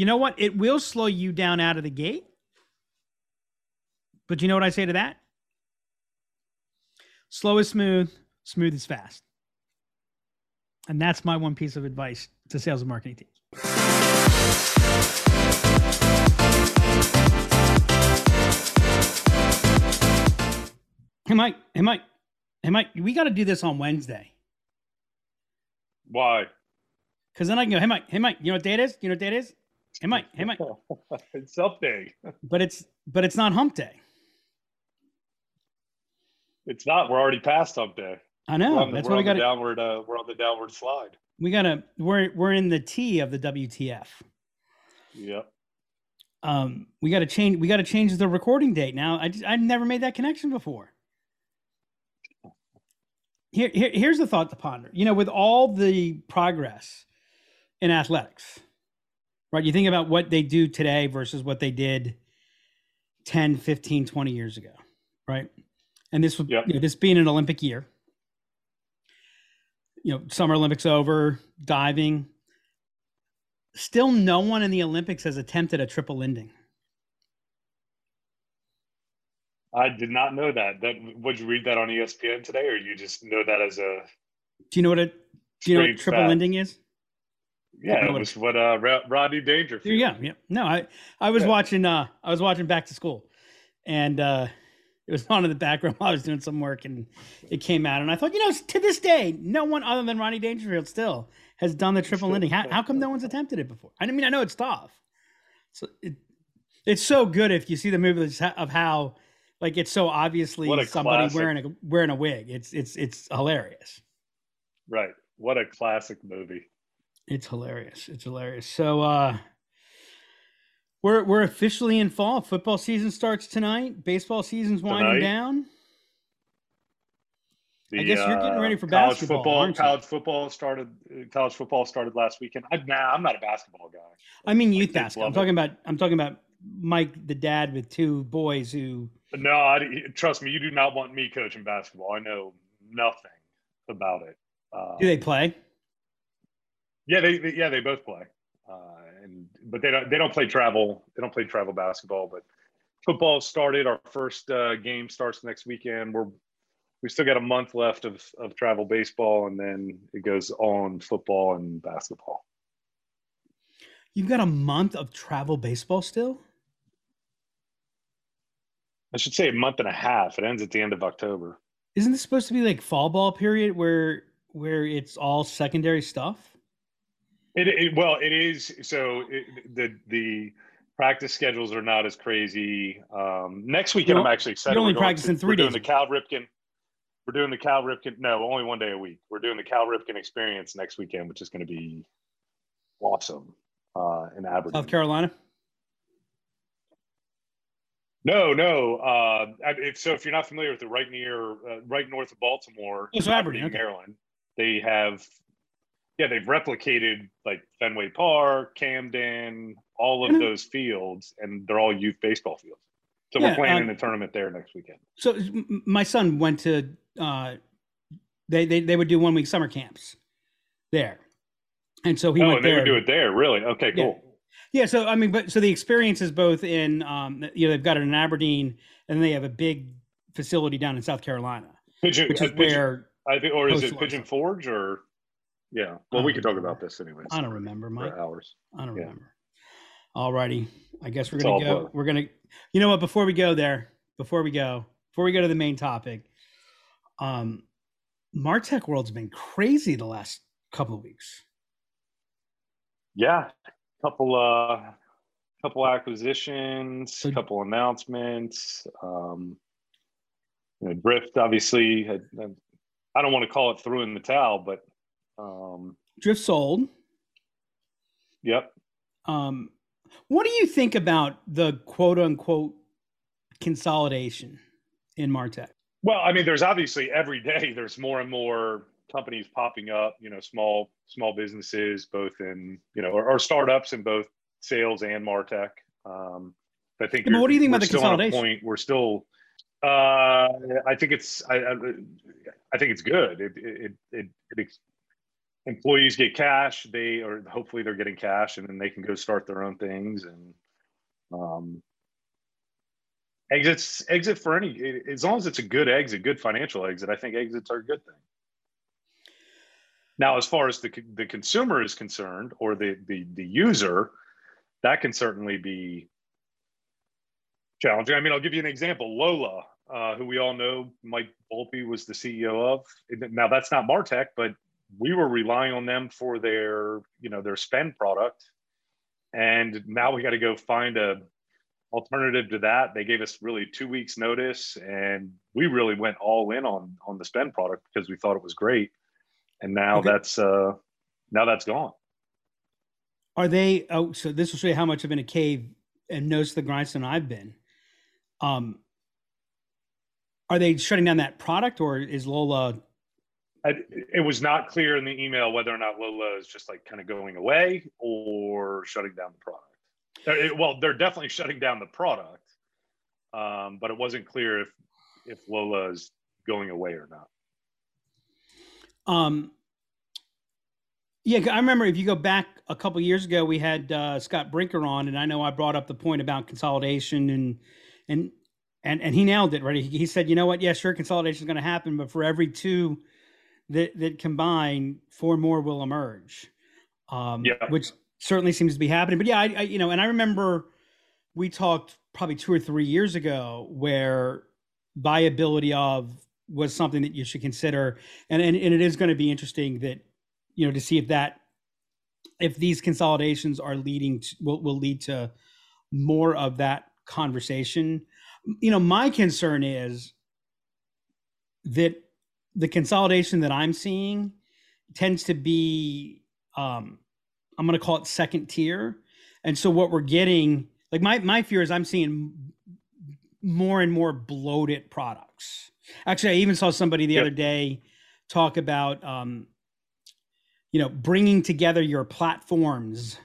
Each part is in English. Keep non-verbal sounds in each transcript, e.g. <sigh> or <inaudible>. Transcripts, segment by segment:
You know what? It will slow you down out of the gate. But you know what I say to that? Slow is smooth, smooth is fast. And that's my one piece of advice to sales and marketing teams. Hey Mike, hey Mike, hey Mike, we got to do this on Wednesday. Why? Because then I can go, hey Mike, hey Mike, you know what day it is? You know what day it is? Hey Mike, hey Mike. <laughs> it's self day. but it's but it's not hump day. It's not. We're already past hump day. I know. The, That's what we got. Downward. Uh, we're on the downward slide. We gotta. We're we're in the T of the WTF. Yep. Um, we got to change. We got to change the recording date now. I just, I never made that connection before. Here, here, here's the thought to ponder. You know, with all the progress in athletics, right? You think about what they do today versus what they did 10, 15, 20 years ago, right? And this would, yep. you know, this being an Olympic year, you know, Summer Olympics over, diving. Still, no one in the Olympics has attempted a triple Lindy. I did not know that. That would you read that on ESPN today, or you just know that as a? Do you know what a? Do you know what triple fact? ending is? Yeah, it was what uh, Rodney Dangerfield. Yeah, yeah. No, I I was yeah. watching. uh I was watching Back to School, and uh it was <laughs> on in the background while I was doing some work, and it came out, and I thought, you know, to this day, no one other than Rodney Dangerfield still has done the triple Lindy. How, how come no one's attempted it before? I mean, I know it's tough. So it, it's so good if you see the movie of how like it's so obviously somebody classic. wearing a wearing a wig. It's it's it's hilarious. Right. What a classic movie. It's hilarious. It's hilarious. So uh we're we're officially in fall. Football season starts tonight. Baseball season's winding tonight. down. The, I guess you're getting ready for uh, college basketball. Football, college football started. College football started last weekend. I, nah, I'm not a basketball guy. I mean youth basketball. I'm talking it. about. I'm talking about Mike, the dad with two boys who no, I, trust me, you do not want me coaching basketball. I know nothing about it. Uh, do they play? Yeah, they, they yeah they both play, uh, and but they don't they don't play travel. They don't play travel basketball. But football started. Our first uh, game starts next weekend. We're we still got a month left of of travel baseball, and then it goes on football and basketball. You've got a month of travel baseball still. I should say a month and a half. It ends at the end of October. Isn't this supposed to be like fall ball period where where it's all secondary stuff? It, it well, it is. So it, the the practice schedules are not as crazy. Um, next weekend, I'm actually excited. You're only practicing three we're days. Doing the Cal Ripken. We're doing the Cal Ripken. No, only one day a week. We're doing the Cal Ripken experience next weekend, which is going to be awesome uh, in Aberdeen, South Carolina. No, no. Uh, so if you're not familiar with it, right near, uh, right north of Baltimore, it's Aberdeen, okay. Maryland, they have, yeah, they've replicated like Fenway Park, Camden, all of those fields, and they're all youth baseball fields. So yeah, we're playing um, in a tournament there next weekend. So my son went to, uh, they, they they would do one week summer camps there, and so he oh, went they there. would do it there. Really? Okay, cool. Yeah. Yeah, so I mean, but so the experience is both in, um, you know, they've got it in Aberdeen, and they have a big facility down in South Carolina, Pigeon, which is uh, Pigeon, where I think, or is it Pigeon Forge, or yeah? Well, we could talk about this anyways. I don't remember, Mike. Hours. I don't yeah. remember. All righty, I guess we're it's gonna go. We're gonna, you know what? Before we go there, before we go, before we go to the main topic, um, Martech World's been crazy the last couple of weeks. Yeah, couple uh couple acquisitions, a couple announcements. Um, you know, Drift obviously had, I don't want to call it threw in the towel, but um, Drift sold. Yep. Um, what do you think about the quote unquote consolidation in Martech? Well, I mean, there's obviously every day there's more and more companies popping up, you know, small small businesses, both in you know, or, or startups in both sales and Martech. Um, I think. what do you think about the consolidation? Point, we're still. Uh, I think it's. I, I, I think it's good. It it it, it, employees get cash. They or hopefully they're getting cash, and then they can go start their own things and um, exits. Exit for any as long as it's a good exit, good financial exit. I think exits are a good thing. Now, as far as the the consumer is concerned, or the the the user, that can certainly be challenging. I mean, I'll give you an example. Lola, uh, who we all know, Mike Volpe was the CEO of. Now, that's not Martech, but we were relying on them for their, you know, their spend product, and now we got to go find a alternative to that. They gave us really two weeks notice, and we really went all in on on the spend product because we thought it was great, and now okay. that's uh, now that's gone. Are they? Oh, so this will show you how much I've been a cave and knows the grindstone I've been. Um, are they shutting down that product, or is Lola? I, it was not clear in the email whether or not Lola is just like kind of going away or shutting down the product. It, well, they're definitely shutting down the product, um, but it wasn't clear if if Lola is going away or not. Um, yeah, I remember if you go back a couple years ago, we had uh, Scott Brinker on, and I know I brought up the point about consolidation and and and and he nailed it. Right, he, he said, you know what? Yeah, sure, consolidation is going to happen, but for every two that that combine, four more will emerge. Um, yeah. which certainly seems to be happening. But yeah, I, I you know, and I remember we talked probably two or three years ago where viability of was something that you should consider, and and, and it is going to be interesting that you know to see if that if these consolidations are leading to will, will lead to more of that conversation you know my concern is that the consolidation that i'm seeing tends to be um i'm going to call it second tier. And so what we're getting like my my fear is i'm seeing more and more bloated products. Actually i even saw somebody the yep. other day talk about um you know bringing together your platforms.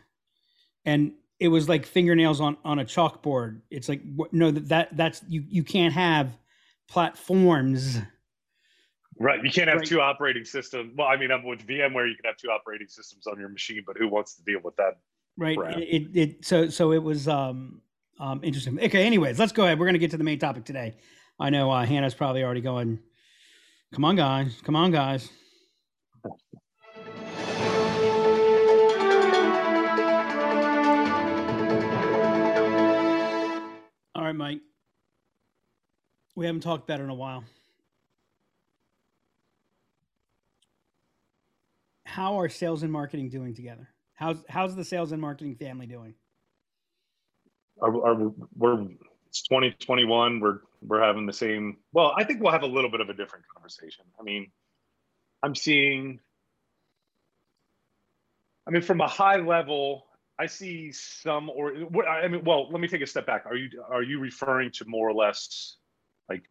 And it was like fingernails on on a chalkboard. It's like no that, that that's you you can't have platforms right you can't have right. two operating systems well i mean with vmware you can have two operating systems on your machine but who wants to deal with that right it, it, it so so it was um um interesting okay anyways let's go ahead we're going to get to the main topic today i know uh hannah's probably already going come on guys come on guys All right, Mike. We haven't talked better in a while. How are sales and marketing doing together? How's how's the sales and marketing family doing? Are, we're it's 2021. We're we're having the same. Well, I think we'll have a little bit of a different conversation. I mean, I'm seeing. I mean, from a high level, I see some, or I mean, well, let me take a step back. Are you are you referring to more or less like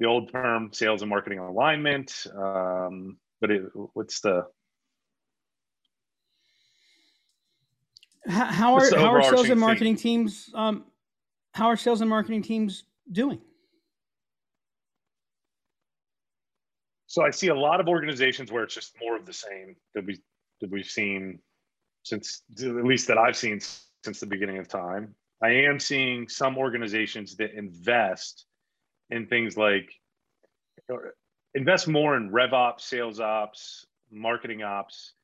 the old term sales and marketing alignment? Um, but it, what's the how, how are how are sales and marketing thing? teams? Um, how are sales and marketing teams doing? So I see a lot of organizations where it's just more of the same that we that we've seen since at least that I've seen since the beginning of time. I am seeing some organizations that invest in things like invest more in rev ops, sales ops, marketing ops.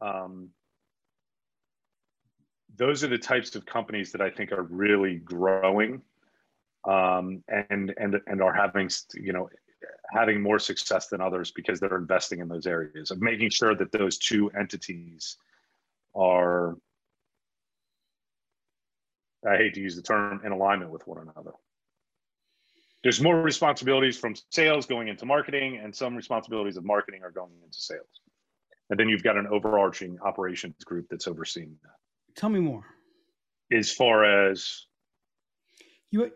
Um, those are the types of companies that I think are really growing um, and and and are having you know having more success than others because they're investing in those areas of making sure that those two entities are, I hate to use the term, in alignment with one another. There's more responsibilities from sales going into marketing, and some responsibilities of marketing are going into sales. And then you've got an overarching operations group that's overseeing that. Tell me more. As far as you,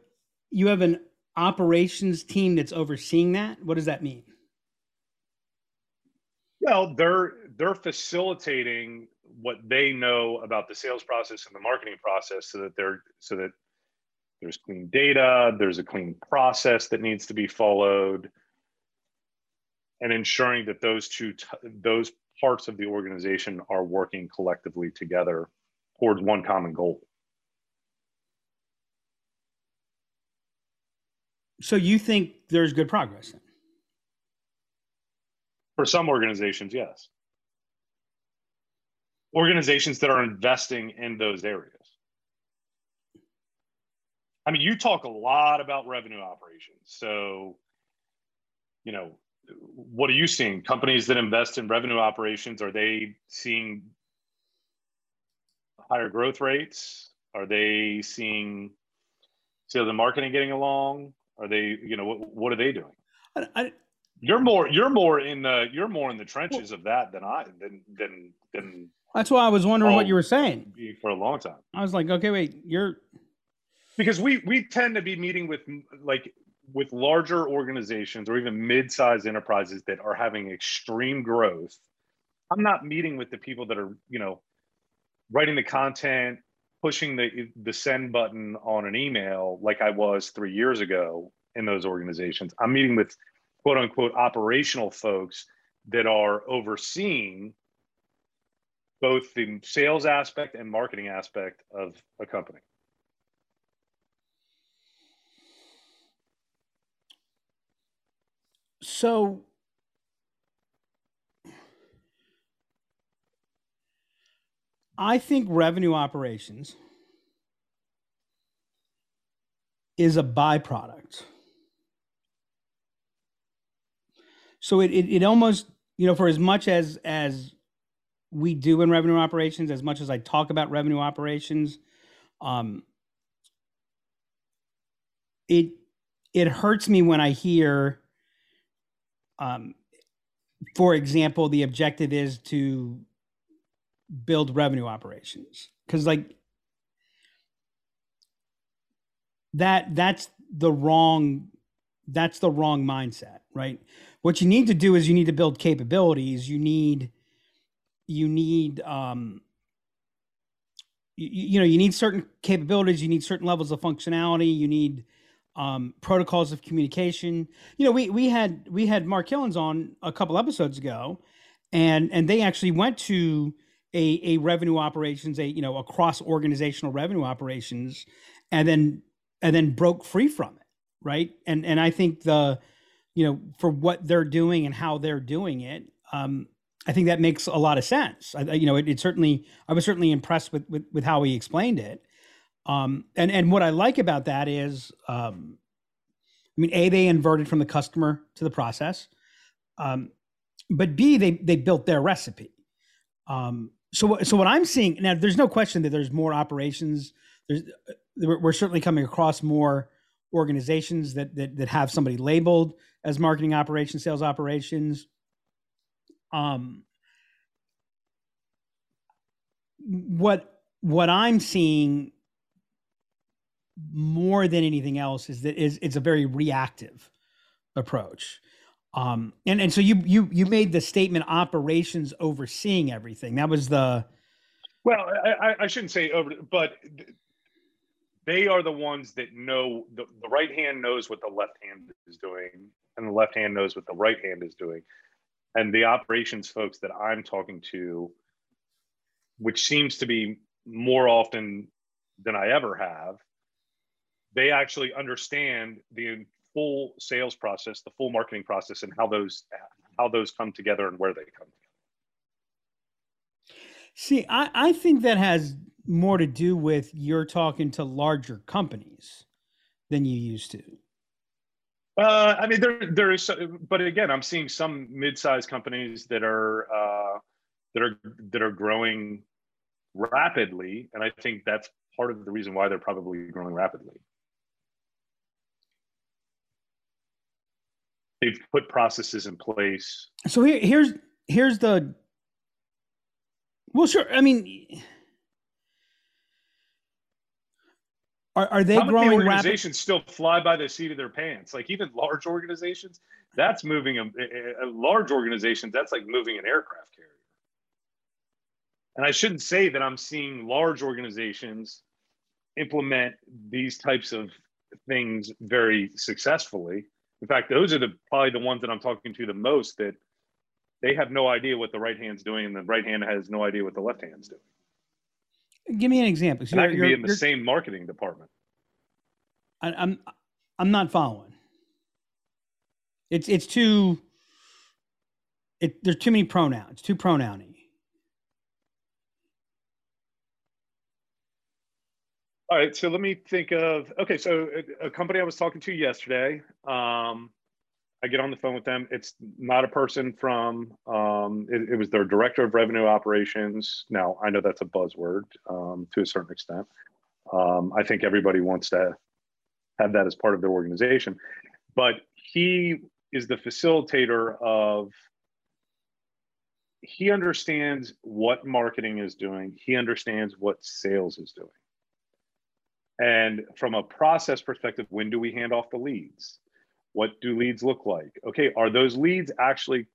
you have an operations team that's overseeing that. What does that mean? Well, they're they're facilitating what they know about the sales process and the marketing process so that they're so that there's clean data there's a clean process that needs to be followed and ensuring that those two those parts of the organization are working collectively together towards one common goal. So you think there's good progress then? For some organizations, yes. Organizations that are investing in those areas. I mean, you talk a lot about revenue operations. So, you know, what are you seeing? Companies that invest in revenue operations, are they seeing higher growth rates? Are they seeing sales and marketing getting along? Are they, you know, what, what are they doing? I, I, you're more, you're more in the, you're more in the trenches of that than I, than, than, than. That's why I was wondering what you were saying. Oh, for a long time. I was like, okay, wait, you're. Because we, we tend to be meeting with like, with larger organizations or even mid-sized enterprises that are having extreme growth. I'm not meeting with the people that are, you know, writing the content, pushing the the send button on an email like I was three years ago in those organizations. I'm meeting with quote unquote operational folks that are overseeing both the sales aspect and marketing aspect of a company. So I think revenue operations is a byproduct. So it, it, it almost, you know, for as much as as we do in revenue operations, as much as I talk about revenue operations, um, it it hurts me when I hear, um, for example, the objective is to build revenue operations. Because like that that's the wrong that's the wrong mindset right? What you need to do is you need to build capabilities. You need you need um you, you know you need certain capabilities. You need certain levels of functionality. You need um, protocols of communication. You know, we we had we had Mark Kilens on a couple episodes ago, and and they actually went to a, a revenue operations, a you know, a cross organizational revenue operations, and then and then broke free from it, right? And and I think the, you know, for what they're doing and how they're doing it, um, I think that makes a lot of sense. I, you know, it, it, certainly I was certainly impressed with with, with how he explained it. Um, and and what I like about that is, um, I mean, a they inverted from the customer to the process, um, but b they they built their recipe. Um, so so what I'm seeing now, there's no question that there's more operations. There's we're certainly coming across more organizations that that that have somebody labeled as marketing operations, sales operations. Um, what what I'm seeing more than anything else is that is it's a very reactive approach. Um, and and so you you you made the statement operations overseeing everything. That was the. Well, I, I shouldn't say over, but they are the ones that know the, the right hand knows what the left hand is doing, and the left hand knows what the right hand is doing. And the operations folks that I'm talking to, which seems to be more often than I ever have, they actually understand the full sales process, the full marketing process, and how those how those come together and where they come together. See, I, I think that has more to do with you're talking to larger companies than you used to. Uh, I mean, there there is, but again, I'm seeing some mid-sized companies that are uh, that are that are growing rapidly, and I think that's part of the reason why they're probably growing rapidly. They've put processes in place. So here, here's here's the. Well, sure. I mean, are, are they How growing? Many organizations still fly by the seat of their pants. Like even large organizations, that's moving a, a, a large organizations. That's like moving an aircraft carrier. And I shouldn't say that I'm seeing large organizations implement these types of things very successfully in fact, those are the probably the ones that I'm talking to the most that they have no idea what the right hand's doing, and the right hand has no idea what the left hand's doing. Give me an example. So And I can be in the same marketing department. I, I'm I'm not following. It's it's too. It there's too many pronouns. Too pronouny. All right, so let me think of okay. So a, company I was talking to yesterday, um, I get on the phone with them. It's not a person from. Um, it, it was their director of revenue operations. Now I know that's a buzzword um, to a certain extent. Um, I think everybody wants to have that as part of their organization, but he is the facilitator of. He understands what marketing is doing. He understands what sales is doing. And from a process perspective, when do we hand off the leads? What do leads look like? Okay, are those leads actually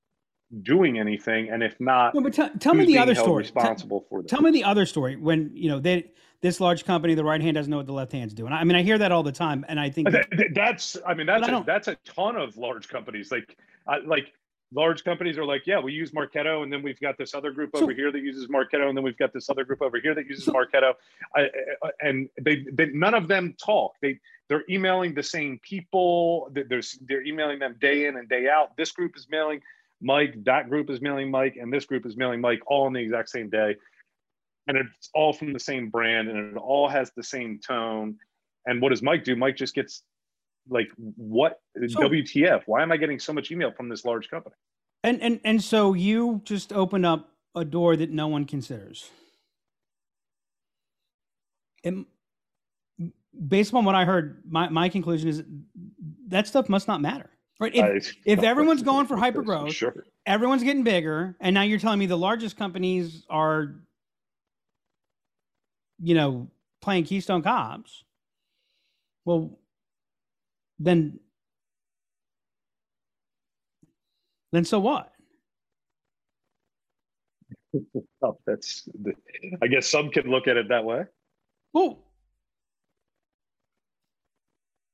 doing anything? And if not, No, but tell tell me the other story. Responsible for that? Tell me the other story when you know they this large company, the right hand doesn't know what the left hand's doing. I mean, I hear that all the time, and I think Th- th- that's I mean that's But I a, don't- that's a ton of large companies like I, like large companies are like yeah we use Marketo and then we've got this other group So- over here that uses Marketo and then we've got this other group over here that uses So- Marketo. I, I- and they, they none of them talk. They they're emailing the same people. They- there's they're emailing them day in and day out. This group is mailing Mike that group is mailing Mike and this group is mailing Mike all on the exact same day. And it's all from the same brand and it all has the same tone. And what does Mike do? Mike just gets like what So- WTF? Why am I getting so much email from this large company? and and and so you just open up a door that no one considers. And based on what I heard, my, my conclusion is that stuff must not matter. Right? If, I- if everyone's going for hypergrowth, sure. everyone's getting bigger, and now you're telling me the largest companies are, you know, playing Keystone Cops. Well, then, then so what? <laughs> Oh, that's I guess some can look at it that way. Well,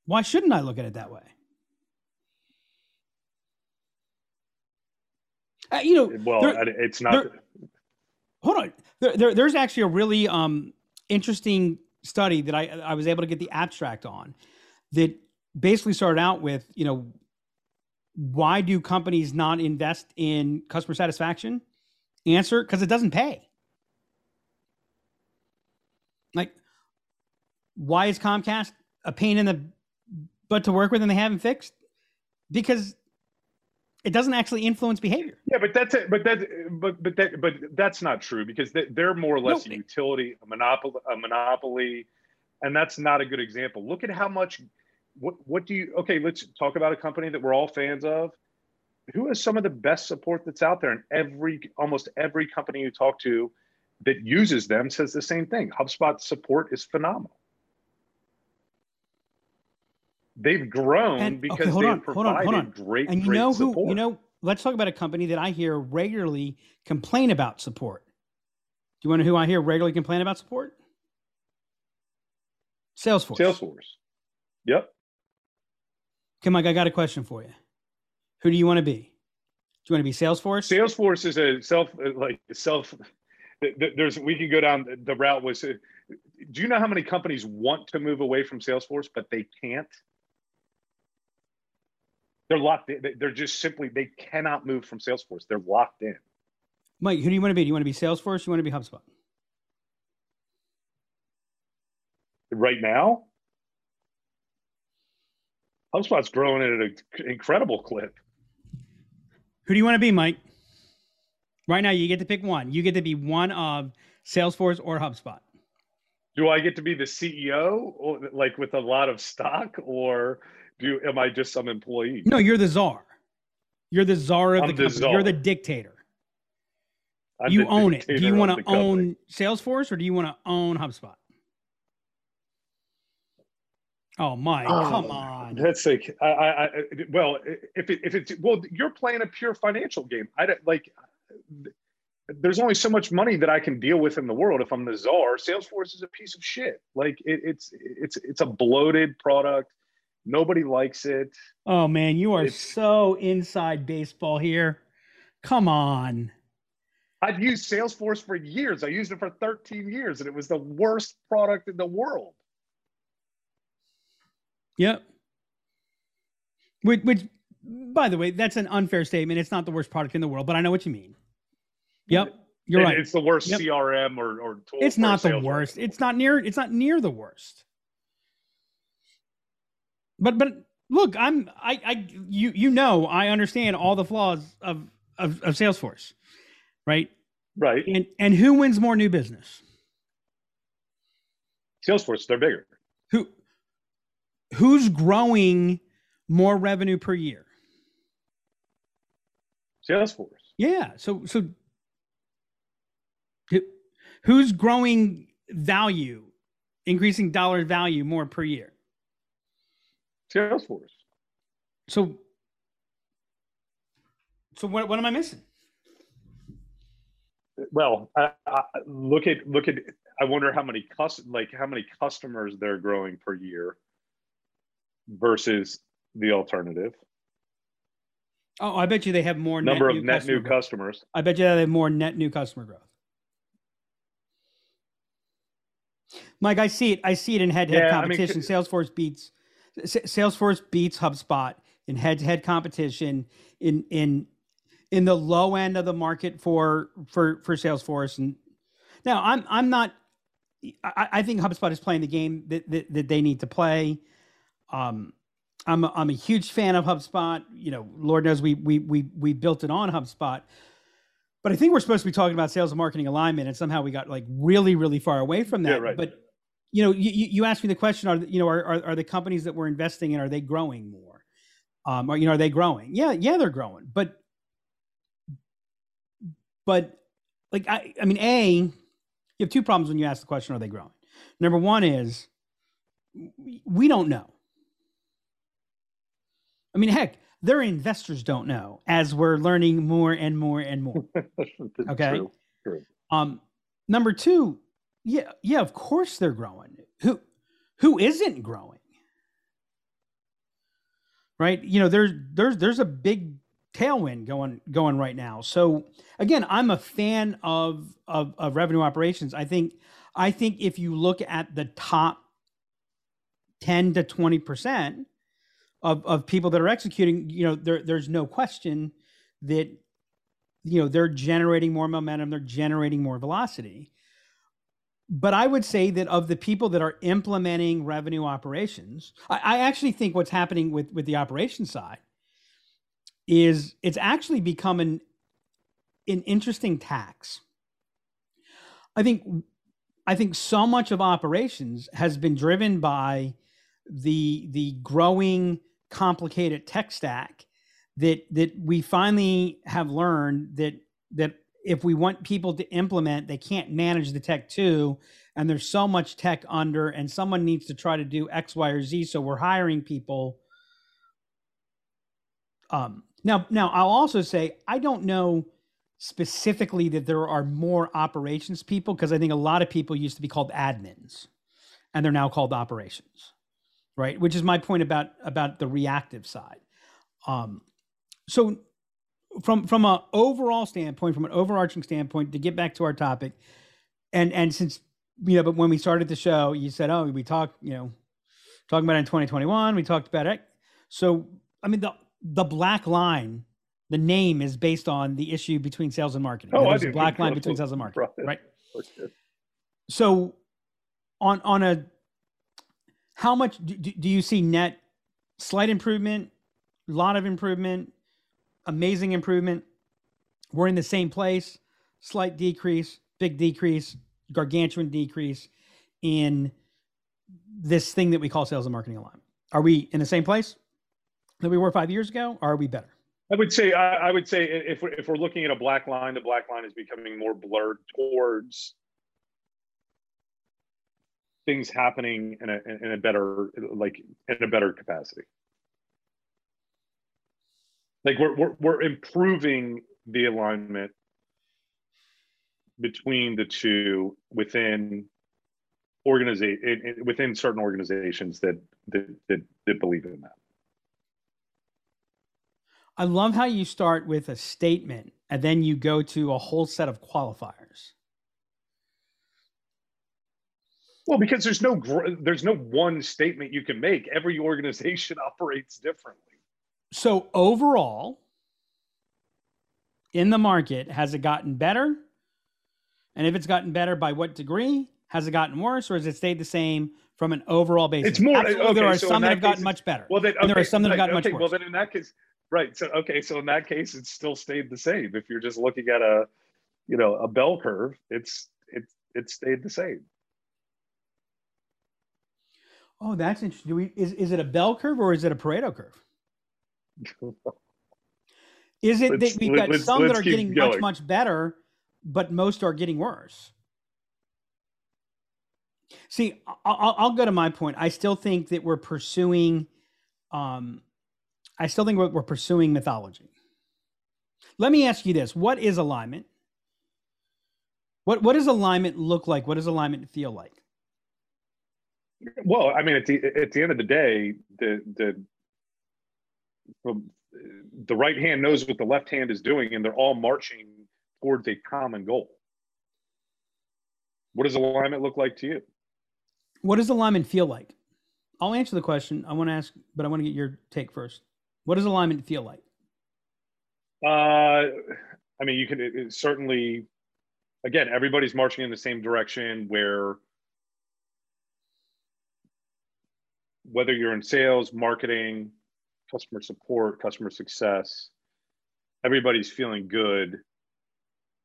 why shouldn't I look at it that way? Uh, you know, Well, there- it's not. there- hold on. There, there, there's actually a really um, interesting study that I, I was able to get the abstract on that basically started out with, you know, why do companies not invest in customer satisfaction? Answer, because it doesn't pay. Like, why is Comcast a pain in the butt to work with and they haven't fixed? Because it doesn't actually influence behavior. yeah, but that's it. But that, but but that, but that's not true because they, they're more or less No, a utility, a monopoly, a monopoly, and that's not a good example. Look at how much. What what do you? Okay, let's talk about a company that we're all fans of. Who has some of the best support that's out there? And every almost every company you talk to that uses them says the same thing. HubSpot support is phenomenal. They've grown And- okay, because hold they've on, hold provided on, hold on. great, and you great know who support. you know let's talk about a company that i hear regularly complain about support do you want to know who i hear regularly complain about support salesforce Salesforce. Yep. Come on i got a question for you who do you want to be do you want to be salesforce Salesforce is a self like self. th- th- There's we can go down the route was. Do you know how many companies want to move away from Salesforce but they can't? They're locked. In. They- They're just simply they cannot move from Salesforce. They're locked in. mike who do you want to be do you want to be salesforce Do you want to be hubspot right now. HubSpot's growing at an incredible clip. who do you want to be mike right now you get to pick one you get to be one of salesforce or hubspot Do I get to be the CEO, or, like with a lot of stock, or do am I just some employee? no you're the czar you're the czar of I'm the the company you're the dictator I'm you the own it. Do you want the to own Salesforce or do you want to own HubSpot? Oh, Mike, Oh, come um, on. That's like, I, I, I, well, if it, if it's, well, you're playing a pure financial game. I don't like, there's only so much money that I can deal with in the world. If I'm the czar, Salesforce is a piece of shit. Like it, it's, it's, it's a bloated product. Nobody likes it. Oh man, you are It's- so inside baseball here. Come on. I've used Salesforce for years. I used it for 13 years and it was the worst product in the world. Yep. Which, which, by the way, that's an unfair statement. It's not the worst product in the world, but I know what you mean. Yep. You're right. It's the worst yep. CRM or, or tool. It's not the worst. It's not near. It's not near the worst. But but look, I'm I I you you know I understand all the flaws of of, of Salesforce, right? Right. And and who wins more new business? Salesforce. They're bigger. Who who's growing more revenue per year? Salesforce. Yeah. So so who's growing value, increasing dollar value more per year? Salesforce. So so what what am I missing? Well, I, I, look at look at. I wonder how many cus like how many customers they're growing per year versus the alternative. Oh, I bet you they have more number net of net new growth. customers. I bet you they have more net new customer growth. Mike, I see it. I see it in head-to-head yeah, competition. I mean, Salesforce beats Salesforce beats HubSpot in head-to-head competition in in in the low end of the market for for for Salesforce. And now I'm I'm not. I, I think HubSpot is playing the game that, that, that they need to play. Um, I'm a, I'm a huge fan of HubSpot. You know, Lord knows we we we we built it on HubSpot. But I think we're supposed to be talking about sales and marketing alignment, and somehow we got like really, really far away from that. Yeah, right. But you know, you, you asked me the question: Are you know, are, are, are the companies that we're investing in are they growing more? Um, or you know, are they growing? Yeah, yeah, they're growing. But but like I, I mean, a you have two problems when you ask the question: Are they growing? Number one is we don't know. I mean, heck, their investors don't know as we're learning more and more and more. <laughs> okay. True. True. Um, number two, yeah, yeah, of course they're growing. Who who isn't growing? Right? You know, there's there's there's a big tailwind going going right now. So again, I'm a fan of of, of revenue operations. I think I think if you look at the top 10 to 20 percent of, of people that are executing, you know, there, there's no question that, you know, they're generating more momentum, they're generating more velocity. But I would say that of the people that are implementing revenue operations, I, I actually think what's happening with, with the operation side is it's actually become an, an interesting tax. I think I think so much of operations has been driven by the the growing complicated tech stack that that we finally have learned that that if we want people to implement they can't manage the tech too. And there's so much tech under and someone needs to try to do x y or z. So we're hiring people. Um now now i'll also say i don't know specifically that there are more operations people because i think a lot of people used to be called admins and they're now called operations right? Which is my point about about the reactive side. Um, so from from an overall standpoint, from an overarching standpoint, to get back to our topic, and and since you know, but when we started the show, you said, oh, we talked, you know, talking about it in 2021, we talked about it. So I mean, the the black line, the name is based on the issue between sales and marketing. Oh, There's a black line between sales and marketing, right? So on on a how much do, do you see net slight improvement, a lot of improvement, amazing improvement? We're in the same place, slight decrease, big decrease, gargantuan decrease in this thing that we call sales and marketing alignment. Are we in the same place that we were five years ago, or are we better? I would say I, I would say if we're, if we're looking at a black line, the black line is becoming more blurred towards things happening in a in a better like in a better capacity like we're we're, we're improving the alignment between the two within organization within certain organizations that, that that that believe in that I love how you start with a statement and then you go to a whole set of qualifiers. Well, because there's no there's no one statement you can make. Every organization <laughs> operates differently. So overall, in the market, has it gotten better? And if it's gotten better, by what degree? Has it gotten worse, or has it stayed the same from an overall basis? It's more. Okay, there are so some that have gotten much better. Well, then okay, and there are some that have gotten okay, much worse. Well, then in that case, right. So okay, so in that case, it's still stayed the same. If you're just looking at a, you know, a bell curve, it's it's it stayed the same. Oh, that's interesting. We, is is it a bell curve or is it a Pareto curve? <laughs> is it that we've got some that are getting going. much much better, but most are getting worse? See, I'll, I'll, go to my point. I still think that we're pursuing, um, I still think we're, we're pursuing mythology. Let me ask you this: What is alignment? What what does alignment look like? What does alignment feel like? Well, I mean, at the at the end of the day, the the the right hand knows what the left hand is doing, and they're all marching towards a common goal. What does alignment look like to you? What does alignment feel like? I'll answer the question. I want to ask, but I want to get your take first. What does alignment feel like? Uh, I mean, you can it, it certainly. Again, everybody's marching in the same direction. Where whether you're in sales, marketing, customer support, customer success, everybody's feeling good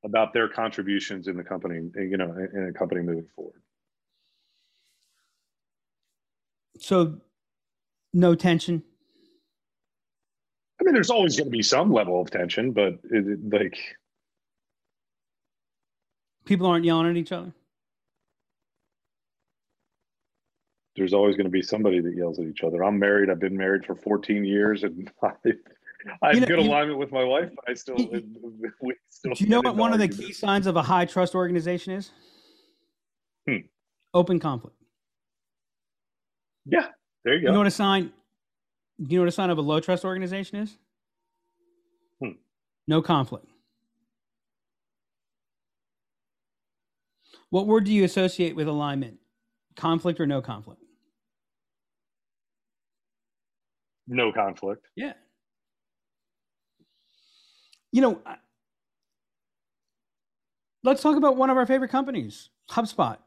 about their contributions in the company, you know, in a company moving forward. So, no tension. I mean, there's always going to be some level of tension, but it, like people aren't yelling at each other. There's always going to be somebody that yells at each other. I'm married. I've been married for 14 years, and <laughs> I, I have you know, good alignment with my wife. But I still, <laughs> we still. Do you know what one of the key signs of a high trust organization is? Hmm. Open conflict. Yeah, there you go. You know what a sign? Do you know what a sign of a low trust organization is? Hmm. No conflict. What word do you associate with alignment? Conflict or no conflict? No conflict. Yeah. You know, let's talk about one of our favorite companies, HubSpot.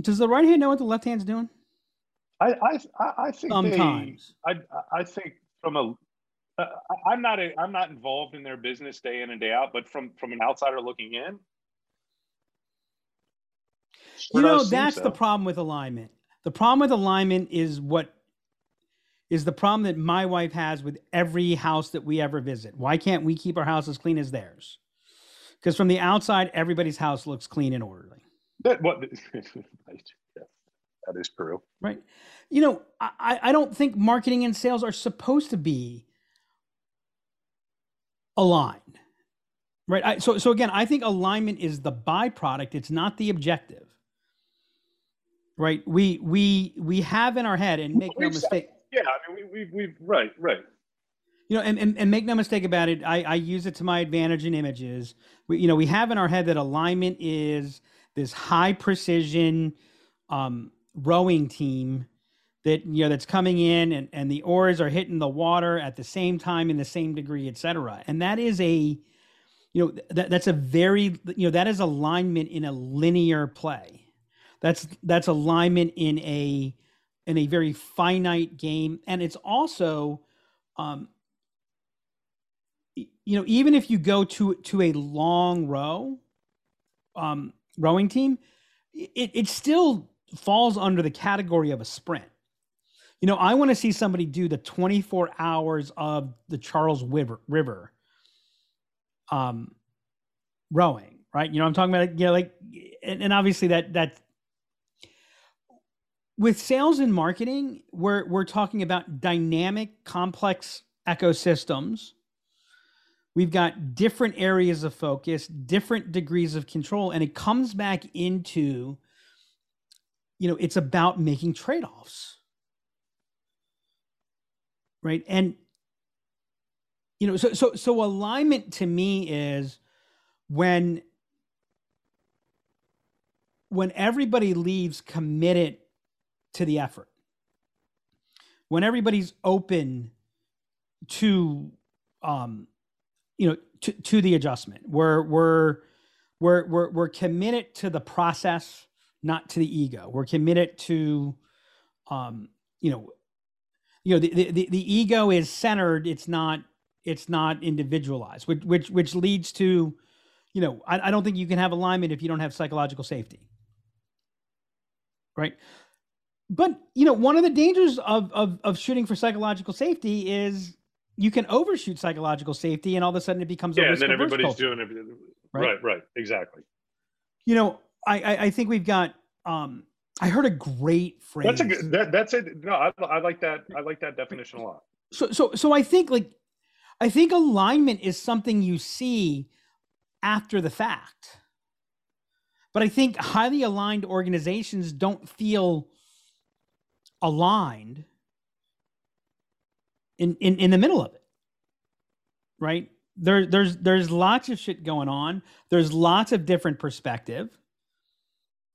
Does the right hand know what the left hand's doing? I I I think sometimes. They, I I think from a uh, I'm not a, I'm not involved in their business day in and day out, but from from an outsider looking in, you know that's so. the problem with alignment. The problem with alignment is what is the problem that my wife has with every house that we ever visit. Why can't we keep our house as clean as theirs? Because from the outside, everybody's house looks clean and orderly. <laughs> That what <laughs> that is true. Right. You know, I, I don't think marketing and sales are supposed to be aligned. Right. I, so so again, I think alignment is the byproduct. It's not the objective. Right. We we we have in our head and make no mistake. Yeah, I mean, we, we, we, right, right. You know, and, and, and make no mistake about it, I, I use it to my advantage in images. We, you know, we have in our head that alignment is this high precision um, rowing team that you know that's coming in and, and the oars are hitting the water at the same time in the same degree, et cetera. And that is a, you know, that, that's a very, you know, that is alignment in a linear play. That's that's alignment in a in a very finite game. And it's also, um, you know, even if you go to to a long row um, rowing team, it, it still falls under the category of a sprint. You know, I want to see somebody do the 24 hours of the Charles River, River um, rowing, right? You know, I'm talking about, you know, like, and, and obviously that that with sales and marketing, we're we're talking about dynamic, complex ecosystems. We've got different areas of focus, different degrees of control, and it comes back into, you know, it's about making trade-offs. Right. And you know, so so so alignment to me is when when everybody leaves committed to the effort. When everybody's open to um you know to, to the adjustment. We're we're we're we're we're committed to the process, not to the ego. We're committed to um you know you know the, the the ego is centered it's not it's not individualized which which which leads to you know I, I don't think you can have alignment if you don't have psychological safety right but you know one of the dangers of of, of shooting for psychological safety is you can overshoot psychological safety and all of a sudden it becomes yeah a and then everybody's culture. doing it right? right right. Exactly. You know I, I i think we've got um i heard a great phrase. That's a good that, that's it. No I, I like that i like that definition a lot. So so so i think like i think alignment is something you see after the fact. But i think highly aligned organizations don't feel aligned in in, in the middle of it right? There there's there's lots of shit going on. There's lots of different perspective.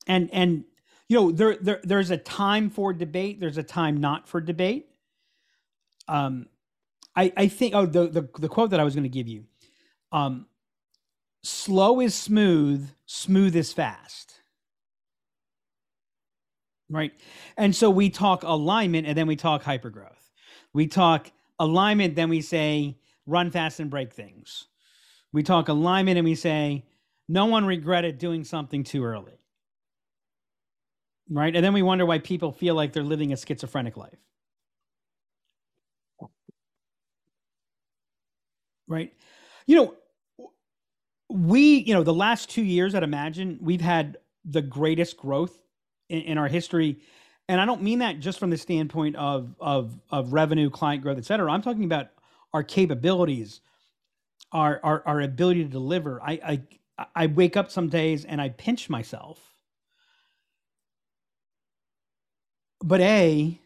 And and you know there, there there's a time for debate. There's a time not for debate. Um i i think oh the the, the quote that i was going to give you um slow is smooth smooth is fast right? And so we talk alignment and then we talk hypergrowth. We talk alignment then we say run fast and break things. We talk alignment and we say no one regretted doing something too early right? And then we wonder why people feel like they're living a schizophrenic life. Right? You know we you know the last two years at imagine we've had the greatest growth in, in our history. And i don't mean that just from the standpoint of of of revenue client growth et cetera. I'm talking about our capabilities our our, our ability to deliver. I i i wake up some days and i pinch myself. But a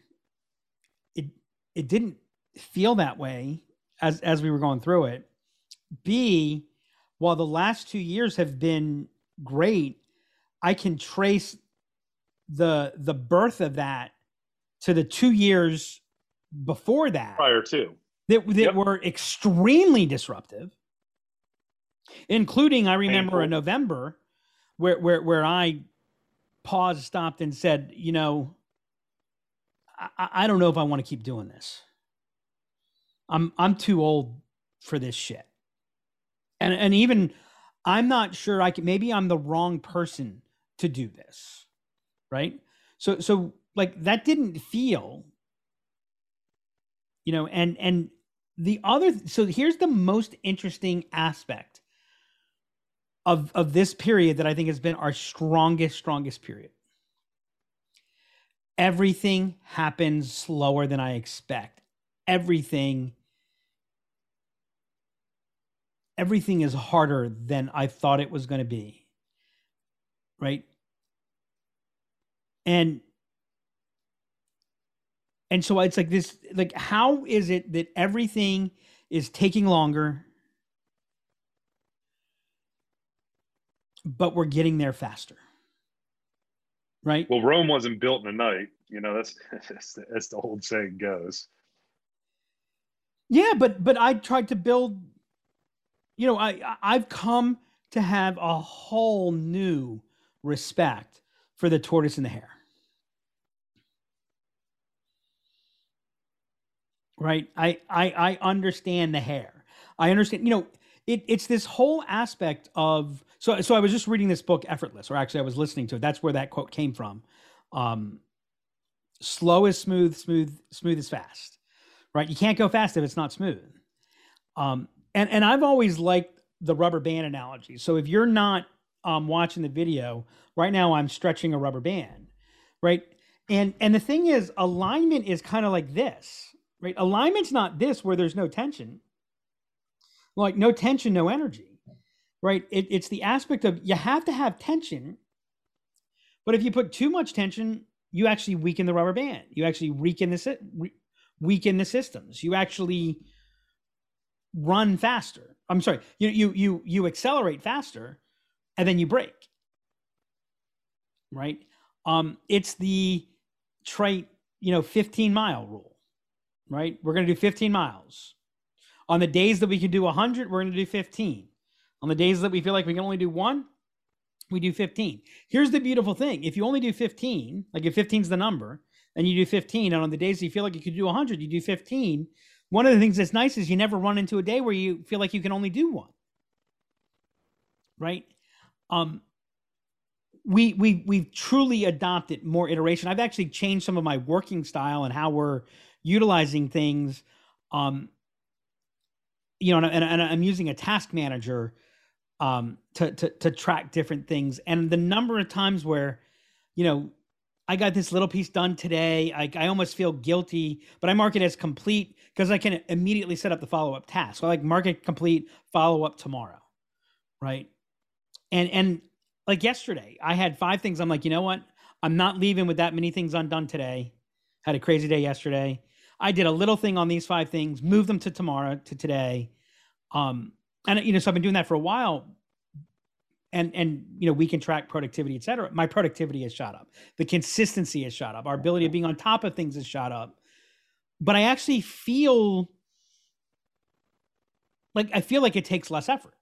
it it didn't feel that way as as we were going through it. B while the last two years have been great i can trace the the birth of that to the two years before that prior to that, that Yep. were extremely disruptive including i remember in Painful. november where where where i paused stopped and said you know i, I don't know if i want to keep doing this i'm i'm too old for this shit and and even i'm not sure i can maybe i'm the wrong person to do this right? So so like that didn't feel you know and and the other so here's the most interesting aspect of of this period that i think has been our strongest strongest period. Everything happens slower than i expect. Everything everything is harder than i thought it was going to be right and and so it's like this like how is it that everything is taking longer but we're getting there faster? Right? Well rome wasn't built in a night you know that's <laughs> that's, that's the old saying goes. Yeah but but i tried to build you know i I- i've come to have a whole new respect for the tortoise and the hare right? I i i understand the hare. i understand you know it, it's this whole aspect of so so i was just reading this book effortless or actually i was listening to it. That's where that quote came from. Um slow is smooth smooth smooth is fast right? You can't go fast if it's not smooth. Um and and i've always liked the rubber band analogy. So if you're not um watching the video right now i'm stretching a rubber band right? And and the thing is alignment is kind of like this right alignment's not this where there's no tension like no tension no energy right it, it's the aspect of you have to have tension but if you put too much tension you actually weaken the rubber band you actually weaken the weaken the systems you actually run faster. I'm sorry, you you you you accelerate faster, and then you break. Right? Um, it's the trait, you know, 15 mile rule. Right? We're going to do 15 miles. On the days that we can do 100, we're going to do 15. On the days that we feel like we can only do one, we do 15. Here's the beautiful thing if you only do 15, like if 15 is the number, and you do 15, and on the days you feel like you could do 100, you do 15. One of the things that's nice is you never run into a day where you feel like you can only do one. Right? Um, we we we've truly adopted more iteration. I've actually changed some of my working style and how we're utilizing things. Um, you know, and, and, I'm using a task manager um, to, to to track different things. And the number of times where, you know, I got this little piece done today. I, I almost feel guilty, but I mark it as complete because I can immediately set up the follow up task. So I like mark it complete, follow up tomorrow, right? And and like yesterday, I had five things. I'm like, you know what? I'm not leaving with that many things undone today. Had a crazy day yesterday. I did a little thing on these five things, move them to tomorrow to today. Um, and you know, so I've been doing that for a while. And and you know, we can track productivity, et cetera. My productivity has shot up. The consistency has shot up. Our ability of being on top of things has shot up. But I actually feel like I feel like it takes less effort,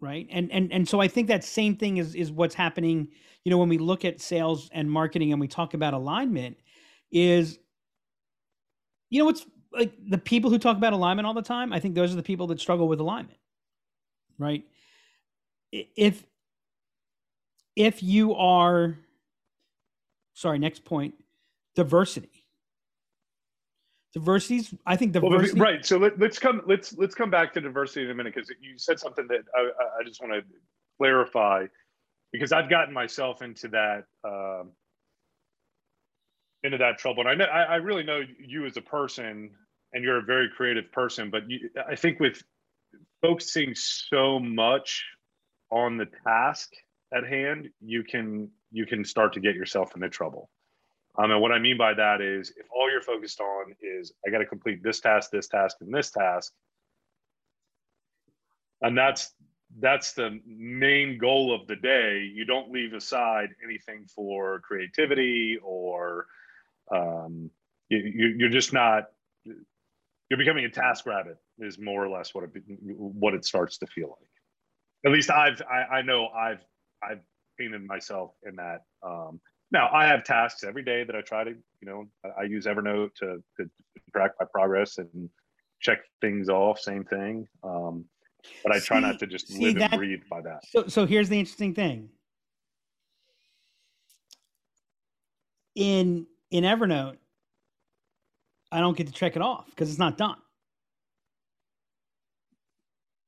right? And and and so I think that same thing is is what's happening. You know, when we look at sales and marketing and we talk about alignment, is you know what's like the people who talk about alignment all the time. I think those are the people that struggle with alignment right? If if you are sorry, next point, diversity. Diversity's I think diversity well, right. So let, us come let's let's come back to diversity in a minute because you said something that I, I just want to clarify because I've gotten myself into that um, into that trouble. And I know I, I really know you as a person, and you're a very creative person. But you, I think with focusing so much on the task at hand, you can you can start to get yourself into trouble. Um, and what I mean by that is if all you're focused on is I got to complete this task, this task, and this task, and that's that's the main goal of the day. You don't leave aside anything for creativity or um, you, you're just not you're becoming a task rabbit is more or less what it what it starts to feel like. At least I've I, I know I've I've painted myself in that. Um, now I have tasks every day that I try to you know I, I use Evernote to, to track my progress and check things off. Same thing. Um, but I try not to just live that, and breathe by that. So so here's the interesting thing. In in Evernote, I don't get to check it off because it's not done.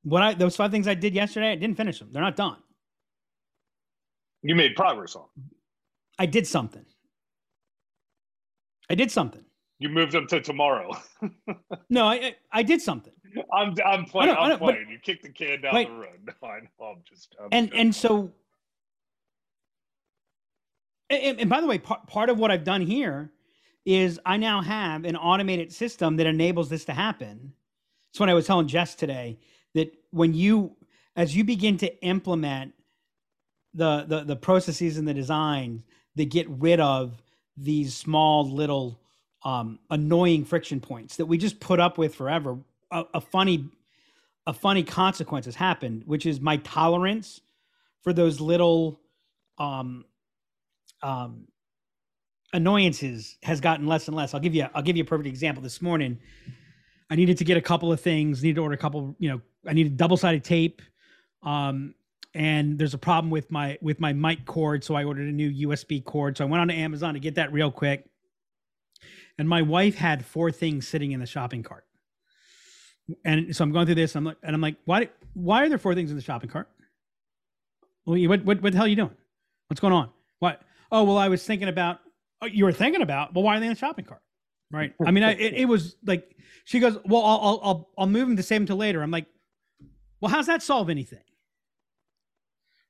What I those five things I did yesterday, I didn't finish them. They're not done. You made progress on. I did something. I did something. You moved them to tomorrow. <laughs> no, I, I, I did something. I'm I'm playing. I'm playing. But, you kicked the can down wait, the road. No, <laughs> I know. I'm just. I'm and and so. And, and by the way, part, part of what I've done here is I now have an automated system that enables this to happen. That's what I was telling Jess today that when you as you begin to implement the the, the processes and the design that get rid of these small little um, annoying friction points that we just put up with forever a, a funny a funny consequence has happened which is my tolerance for those little um, um, annoyances has gotten less and less. I'll give you I'll give you a perfect example. This morning, I needed to get a couple of things. Needed to order a couple. You know, I needed double sided tape. Um, and there's a problem with my with my mic cord, so I ordered a new USB cord. So I went on to Amazon to get that real quick. And my wife had four things sitting in the shopping cart. And so I'm going through this. I'm like, and I'm like, why? Why are there four things in the shopping cart? Well, what what what the hell are you doing? What's going on? What? Oh, well, I was thinking about Oh, you were thinking about, Well, why are they in the shopping cart? Right. I mean, I, it, it was like, she goes, well, I'll, I'll, I'll move them to save them till later. I'm like, well, how's that solve anything?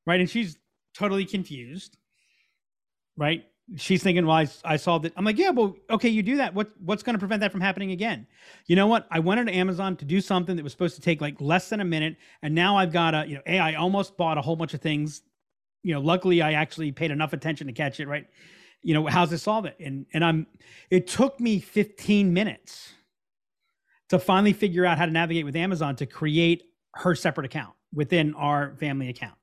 Right. And she's totally confused. Right. she's thinking, well, I, I solved it. I'm like, yeah, well, okay, you do that. What what's going to prevent that from happening again? You know what? I went into Amazon to do something that was supposed to take like less than a minute, and now I've got a, you know, a I almost bought a whole bunch of things. You know, luckily I actually paid enough attention to catch it. Right? You know, how's this solve it? And and I'm. It took me 15 minutes to finally figure out how to navigate with Amazon to create her separate account within our family account.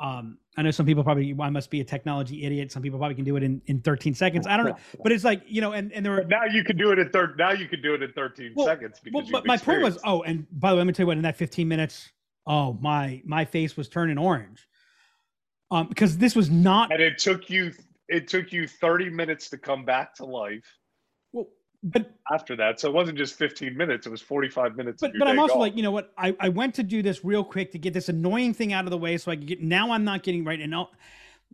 Um, I know some people probably I must be a technology idiot. Some people probably can do it in, in 13 seconds. I don't know, <laughs> but it's like you know, and and there were now you can do it in third. Now you can do it in 13 well, seconds because well, but my point was oh, and by the way, let me tell you what. In that 15 minutes, oh my my face was turning orange, um, because this was not. And it took you it took you 30 minutes to come back to life Well, but after that, so it wasn't just 15 minutes; it was 45 minutes. But but I'm also like, you know what? I I went to do this real quick to get this annoying thing out of the way, so I could get. Now I'm not getting right, and I'll,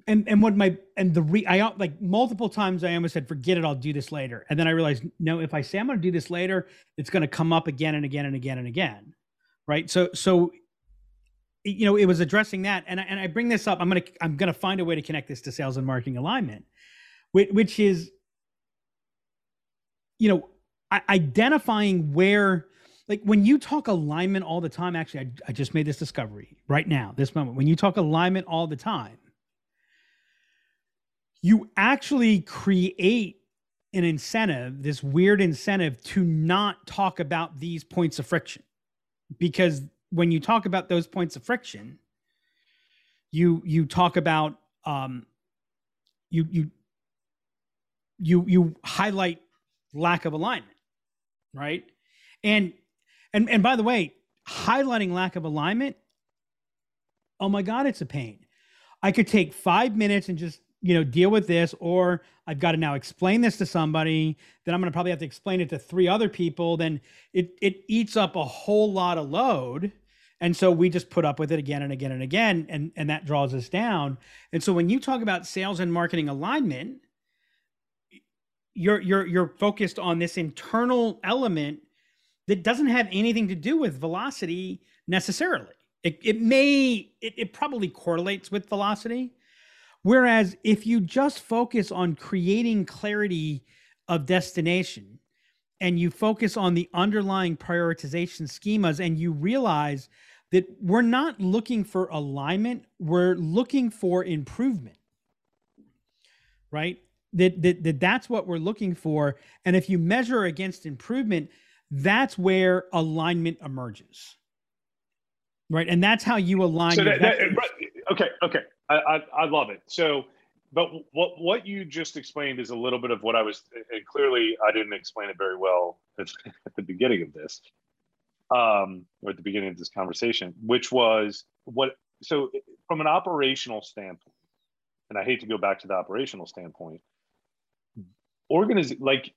and and what my and the re I like multiple times I almost said, forget it, I'll do this later, and then I realized, no, if I say I'm going to do this later, it's going to come up again and again and again and again, right? So so you know it was addressing that and I, and I bring this up i'm to i'm to find a way to connect this to sales and marketing alignment which, which is you know, identifying where, like when you talk alignment all the time, actually, I, I just made this discovery right now, this moment. When you talk alignment all the time, you actually create an incentive, this weird incentive to not talk about these points of friction. Because when you talk about those points of friction, you you talk about um you you you you highlight lack of alignment, right? And and and by the way, highlighting lack of alignment, oh my god, it's a pain. I could take 5 minutes and just, you know, deal with this or I've got to now explain this to somebody, then I'm going to probably have to explain it to three other people, then it it eats up a whole lot of load. And so we just put up with it again and again and again, and, and that draws us down. And so when you talk about sales and marketing alignment, you're you're you're focused on this internal element that doesn't have anything to do with velocity necessarily. It, it may it, it probably correlates with velocity. Whereas if you just focus on creating clarity of destination and you focus on the underlying prioritization schemas and you realize that we're not looking for alignment, we're looking for improvement. Right? that, that, that that's what we're looking for. And if you measure against improvement, that's where alignment emerges. Right. And that's how you align. So that, that, okay. Okay. I, I, I love it. So, but what, what you just explained is a little bit of what I was, and clearly I didn't explain it very well at, at the beginning of this, um, or at the beginning of this conversation, which was what, so from an operational standpoint, and I hate to go back to the operational standpoint, organiz like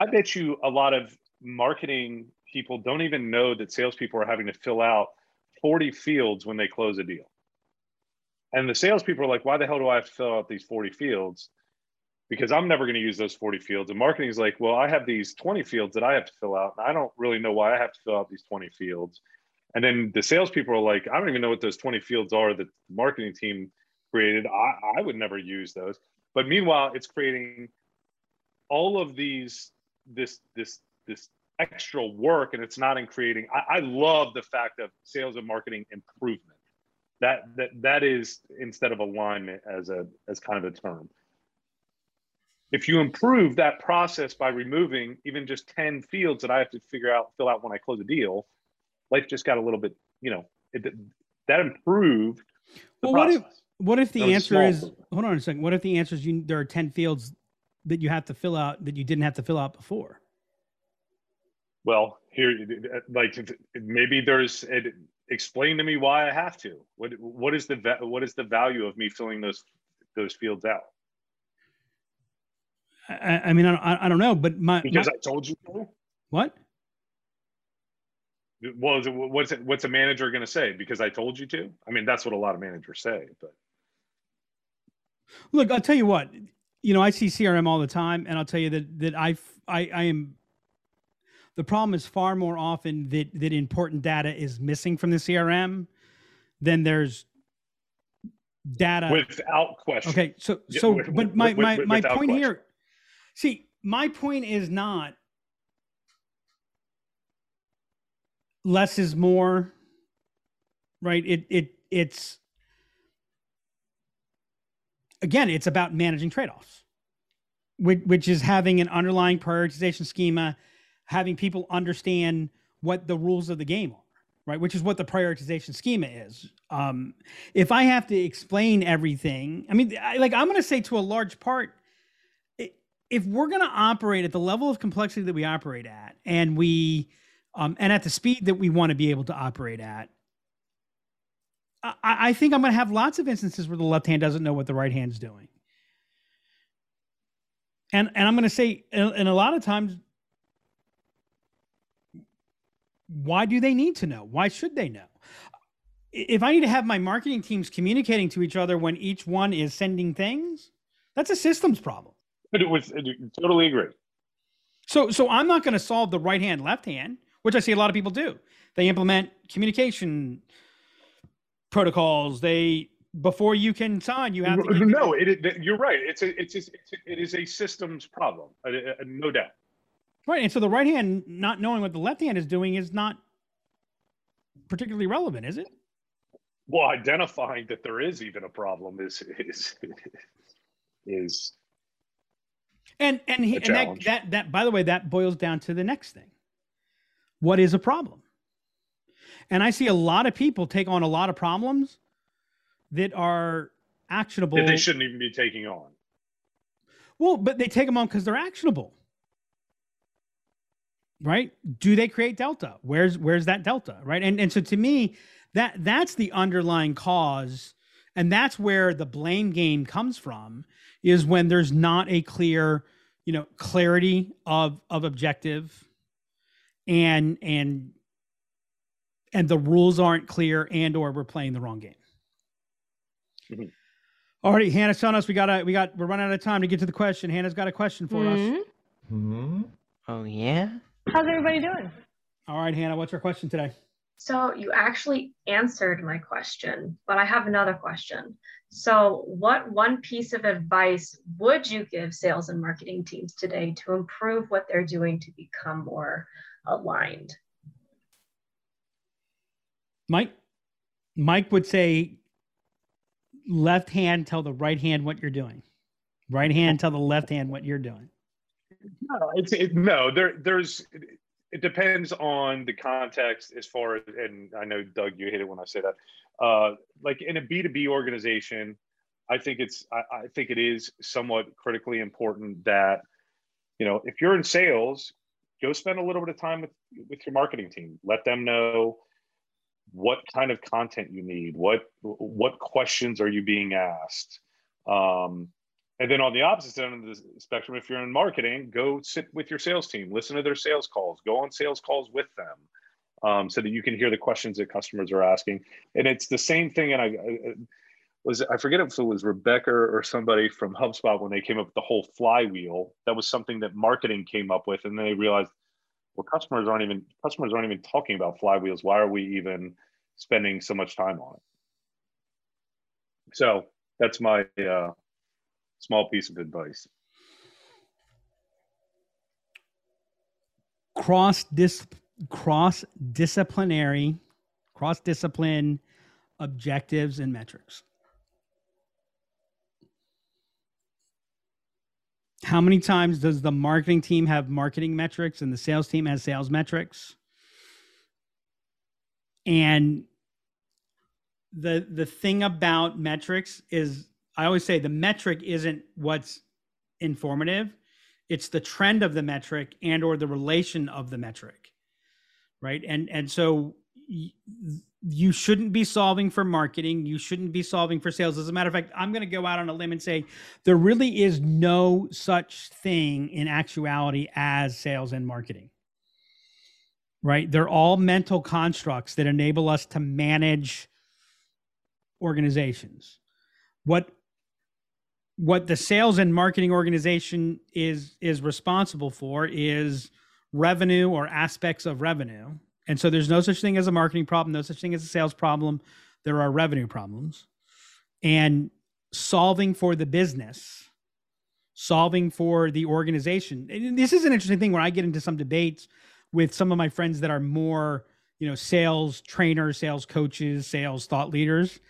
I bet you a lot of marketing people don't even know that salespeople are having to fill out 40 fields when they close a deal. And the salespeople are like, why the hell do I have to fill out these 40 fields? Because I'm never going to use those 40 fields. And marketing is like, well, I have these 20 fields that I have to fill out. And I don't really know why I have to fill out these 20 fields. And then the salespeople are like, I don't even know what those 20 fields are that the marketing team created. I, I would never use those. But meanwhile, it's creating all of these this this this extra work and it's not in creating I, I, love the fact of sales and marketing improvement that that that is instead of alignment as a as kind of a term if you improve that process by removing even just 10 fields that i have to figure out fill out when i close a deal life just got a little bit you know it, that improved well process. what if what if the answer is hold on a second what if the answer is you there are 10 fields that you have to fill out that you didn't have to fill out before? Well, here, like maybe there's explain to me why I have to. What what is the what is the value of me filling those those fields out? I, I mean, I, I don't know, but my because my, I told you to. What? Well, what's it, what's a manager going to say? Because I told you to. I mean, that's what a lot of managers say. But look, I'll tell you what you know, I see CRM all the time, and I'll tell you that that I I, I am. The problem is far more often that that important data is missing from the CRM than there's data without question. Okay, so so with- but my with- my with- my point question. here, see, my point is not less is more, right? It it it's again, it's about managing trade-offs, which which is having an underlying prioritization schema, having people understand what the rules of the game are right? Which is what the prioritization schema is. Um if i have to explain everything i mean I, like i'm going to say to a large part if we're going to operate at the level of complexity that we operate at and we um and at the speed that we want to be able to operate at i, think i'm going to have lots of instances where the left hand doesn't know what the right hand's doing. And and i'm going to say and a lot of times why do they need to know? Why should they know? If I need to have my marketing teams communicating to each other when each one is sending things, that's a systems problem. But <laughs> it was it, totally agree. So so I'm not going to solve the right hand left hand, which I see a lot of people do. They implement communication protocols. They before you can sign, you have to <laughs> no, it, it, you're right. It's a it's, a, it's a, it is a systems problem, uh, uh, no doubt. Right. And so the right hand not knowing what the left hand is doing is not particularly relevant, is it? Well, identifying that there is even a problem is is is And and, he, and that, that that by the way, that boils down to the next thing. What is a problem? And I see a lot of people take on a lot of problems that are actionable. that they shouldn't even be taking on. Well, but they take them on because they're actionable. Right? Do they create delta? Where's where's that delta? Right? And and so to me, that that's the underlying cause, and that's where the blame game comes from, is when there's not a clear, you know, clarity of of objective and and and the rules aren't clear and or we're playing the wrong game. Mhm. Alrighty, Hannah's telling us we gotta we got we're running out of time to get to the question. Hannah's got a question for us. Mhm. Hmm? Oh yeah. How's everybody doing? All right, Hannah, what's your question today? So you actually answered my question, but I have another question. So what one piece of advice would you give sales and marketing teams today to improve what they're doing to become more aligned? Mike? Mike would say left hand tell the right hand what you're doing. Right hand tell the left hand what you're doing. No, it's it, no. There, there's. It, depends on the context as far as, and I know Doug, you hate it when I say that. Uh, like in a B two B organization, I think it's. I, I think it is somewhat critically important that, you know, if you're in sales, go spend a little bit of time with with your marketing team. Let them know what kind of content you need. What what questions are you being asked? Um, and then on the opposite end of the spectrum, if you're in marketing, go sit with your sales team, listen to their sales calls, go on sales calls with them, um, so that you can hear the questions that customers are asking. And it's the same thing. And I, I was I forget if it was Rebecca or somebody from HubSpot when they came up with the whole flywheel. That was something that marketing came up with, and then they realized, well, customers aren't even customers aren't even talking about flywheels. Why are we even spending so much time on it? So that's my uh, small piece of advice. Cross dis cross disciplinary, cross discipline objectives and metrics. How many times does the marketing team have marketing metrics and the sales team has sales metrics? And the the thing about metrics is I always say the metric isn't what's informative. It's the trend of the metric and or the relation of the metric right? And and so y- you shouldn't be solving for marketing. You shouldn't be solving for sales. As a matter of fact i'm going to go out on a limb and say there really is no such thing in actuality as sales and marketing right? They're all mental constructs that enable us to manage organizations. What what the sales and marketing organization is is responsible for is revenue or aspects of revenue and so there's no such thing as a marketing problem no such thing as a sales problem there are revenue problems and solving for the business, solving for the organization. And this is an interesting thing when I get into some debates with some of my friends that are more, you know, sales trainers, sales coaches, sales thought leaders.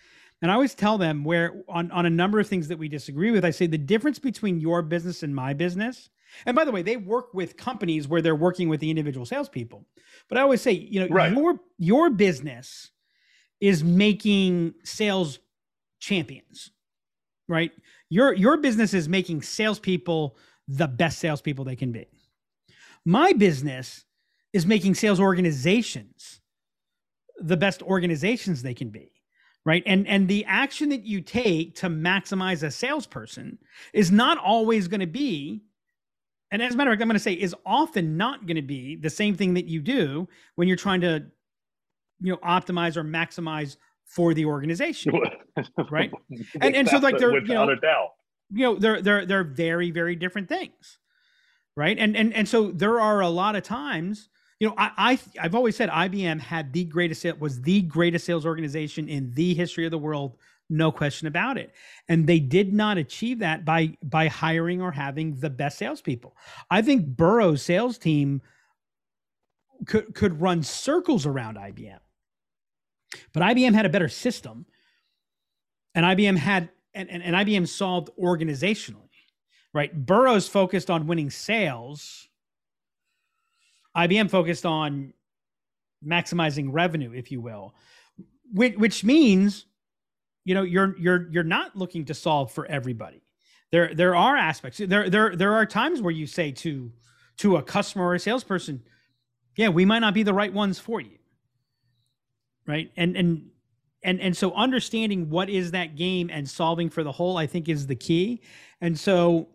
And I always tell them where on, on a number of things that we disagree with, I say the difference between your business and my business. And by the way, they work with companies where they're working with the individual salespeople. But I always say, you know, Right. your your business is making sales champions, right? Your your business is making salespeople the best salespeople they can be. My business is making sales organizations the best organizations they can be right? And and the action that you take to maximize a salesperson is not always going to be and as a matter of fact i'm going to say is often not going to be the same thing that you do when you're trying to you know optimize or maximize for the organization <laughs> Right. And- and so, like, they're, you know- you know they're they're they're very very different things right? And and and so there are a lot of times you know i, I i've always said ibm had the greatest was the greatest sales organization in the history of the world no question about it and they did not achieve that by by hiring or having the best salespeople i think Burroughs sales team could could run circles around ibm but ibm had a better system and ibm had and, and, and IBM solved organizationally, right? Burroughs focused on winning sales. IBM focused on maximizing revenue, if you will, which, which means, you know, you're you're you're not looking to solve for everybody. There there are aspects. There there there are times where you say to to a customer or a salesperson, yeah, we might not be the right ones for you. Right. And and and and so understanding what is that game and solving for the whole i think is the key and so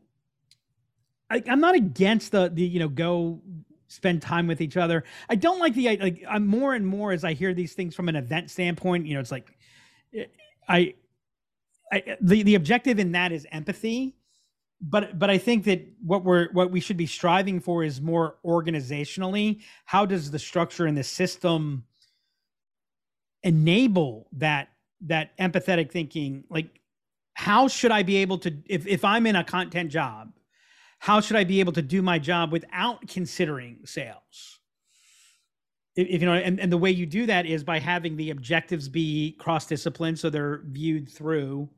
I, i'm not against the the you know go spend time with each other. I don't like the like i'm more and more as i hear these things from an event standpoint you know it's like i I, the the objective in that is empathy but but i think that what we're what we should be striving for is more organizationally how does the structure and the system enable that that empathetic thinking? Like how should i be able to if, if i'm in a content job how should i be able to do my job without considering sales if, if you know and, and the way you do that is by having the objectives be cross discipline so they're viewed through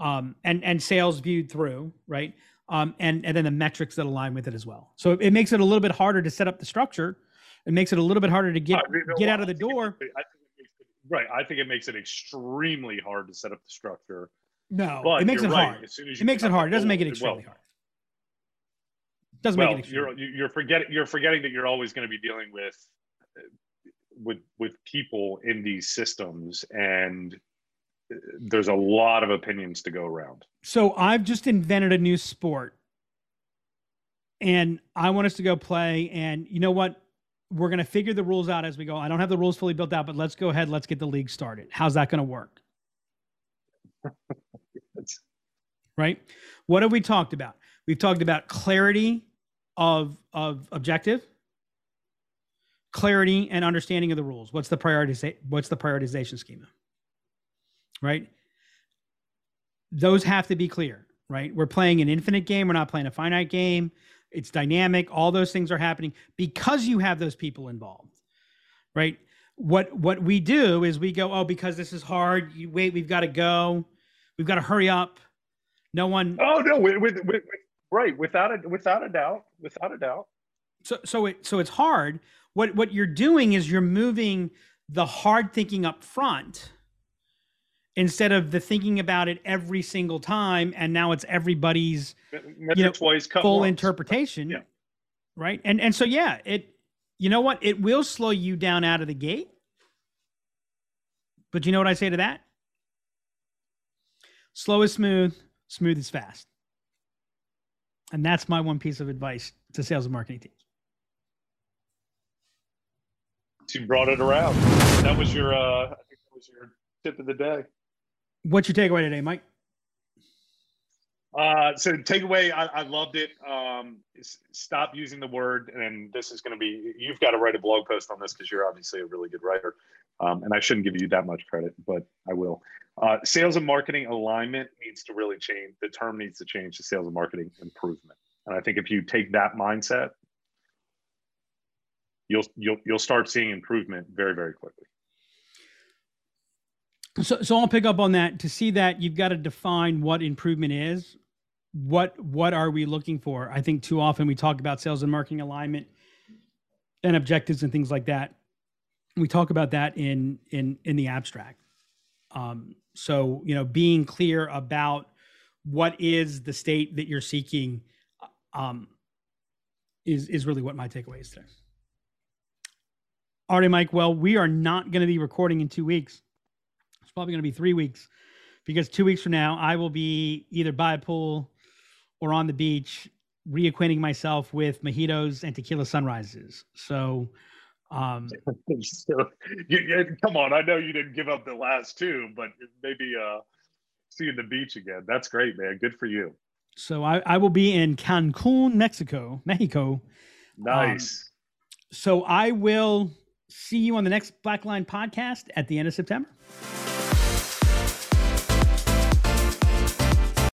um and and sales viewed through right um and and then the metrics that align with it as well so it, it makes it a little bit harder to set up the structure it makes it a little bit harder to get get out of the door it- I it right. I think it makes it extremely hard to set up the structure. No, But it makes it right. hard. As soon as It makes it hard. It doesn't make it extremely well, hard. Doesn't well, make you're you're forgetting you're forgetting that you're always going to be dealing with with with people in these systems, and uh, there's a lot of opinions to go around. So I've just invented a new sport, and I want us to go play. And you know what? We're going to figure the rules out as we go. I don't have the rules fully built out, but let's go ahead. Let's get the league started. How's that going to work? <laughs> Right? What have we talked about? We've talked about clarity of of objective, clarity and understanding of the rules. What's the what's the prioritization schema? Right? Those have to be clear, right? We're playing an infinite game, we're not playing a finite game. It's dynamic, all those things are happening because you have those people involved. Right? What what we do is we go, "Oh, because this is hard, you wait, we've got to go. We've got to hurry up." No one oh no, with, with, with right without a without a doubt, without a doubt. so so it so it's hard. What what you're doing is you're moving the hard thinking up front instead of the thinking about it every single time and now it's everybody's You know, twice, full once. interpretation. Yeah. right? And and so yeah it you know what? It will slow you down out of the gate. But you know what i say to that? Slow is smooth. Smooth is fast and that's my one piece of advice to sales and marketing teams You brought it around. That was your uh, I think that was your tip of the day. what's your takeaway today mike Uh, so takeaway, I, I loved it. Um, stop using the word, and this is going to be. You've got to write a blog post on this because you're obviously a really good writer, um, and I shouldn't give you that much credit, but I will. Uh, sales and marketing alignment needs to really change. The term needs to change to sales and marketing improvement, and I think if you take that mindset, you'll you'll you'll start seeing improvement very very quickly. So, so I'll pick up on that. To see that, you've got to define what improvement is what what are we looking for? I think too often we talk about sales and marketing alignment and objectives and things like that. We talk about that in in in the abstract. Um, so you know, being clear about what is the state that you're seeking um, is is really what my takeaway is today. All right, Mike. Well, we are not going to be recording in two weeks. It's probably going to be three weeks because two weeks from now I will be either by a pool or on the beach reacquainting myself with mojitos and tequila sunrises. So, um, <laughs> so you, you, come on, I know you didn't give up the last two, but maybe uh, seeing the beach again. That's great, man. Good for you. So I, I will be in Cancun, Mexico, Mexico. Nice. Um, so I will see you on the next Blackline podcast at the end of September.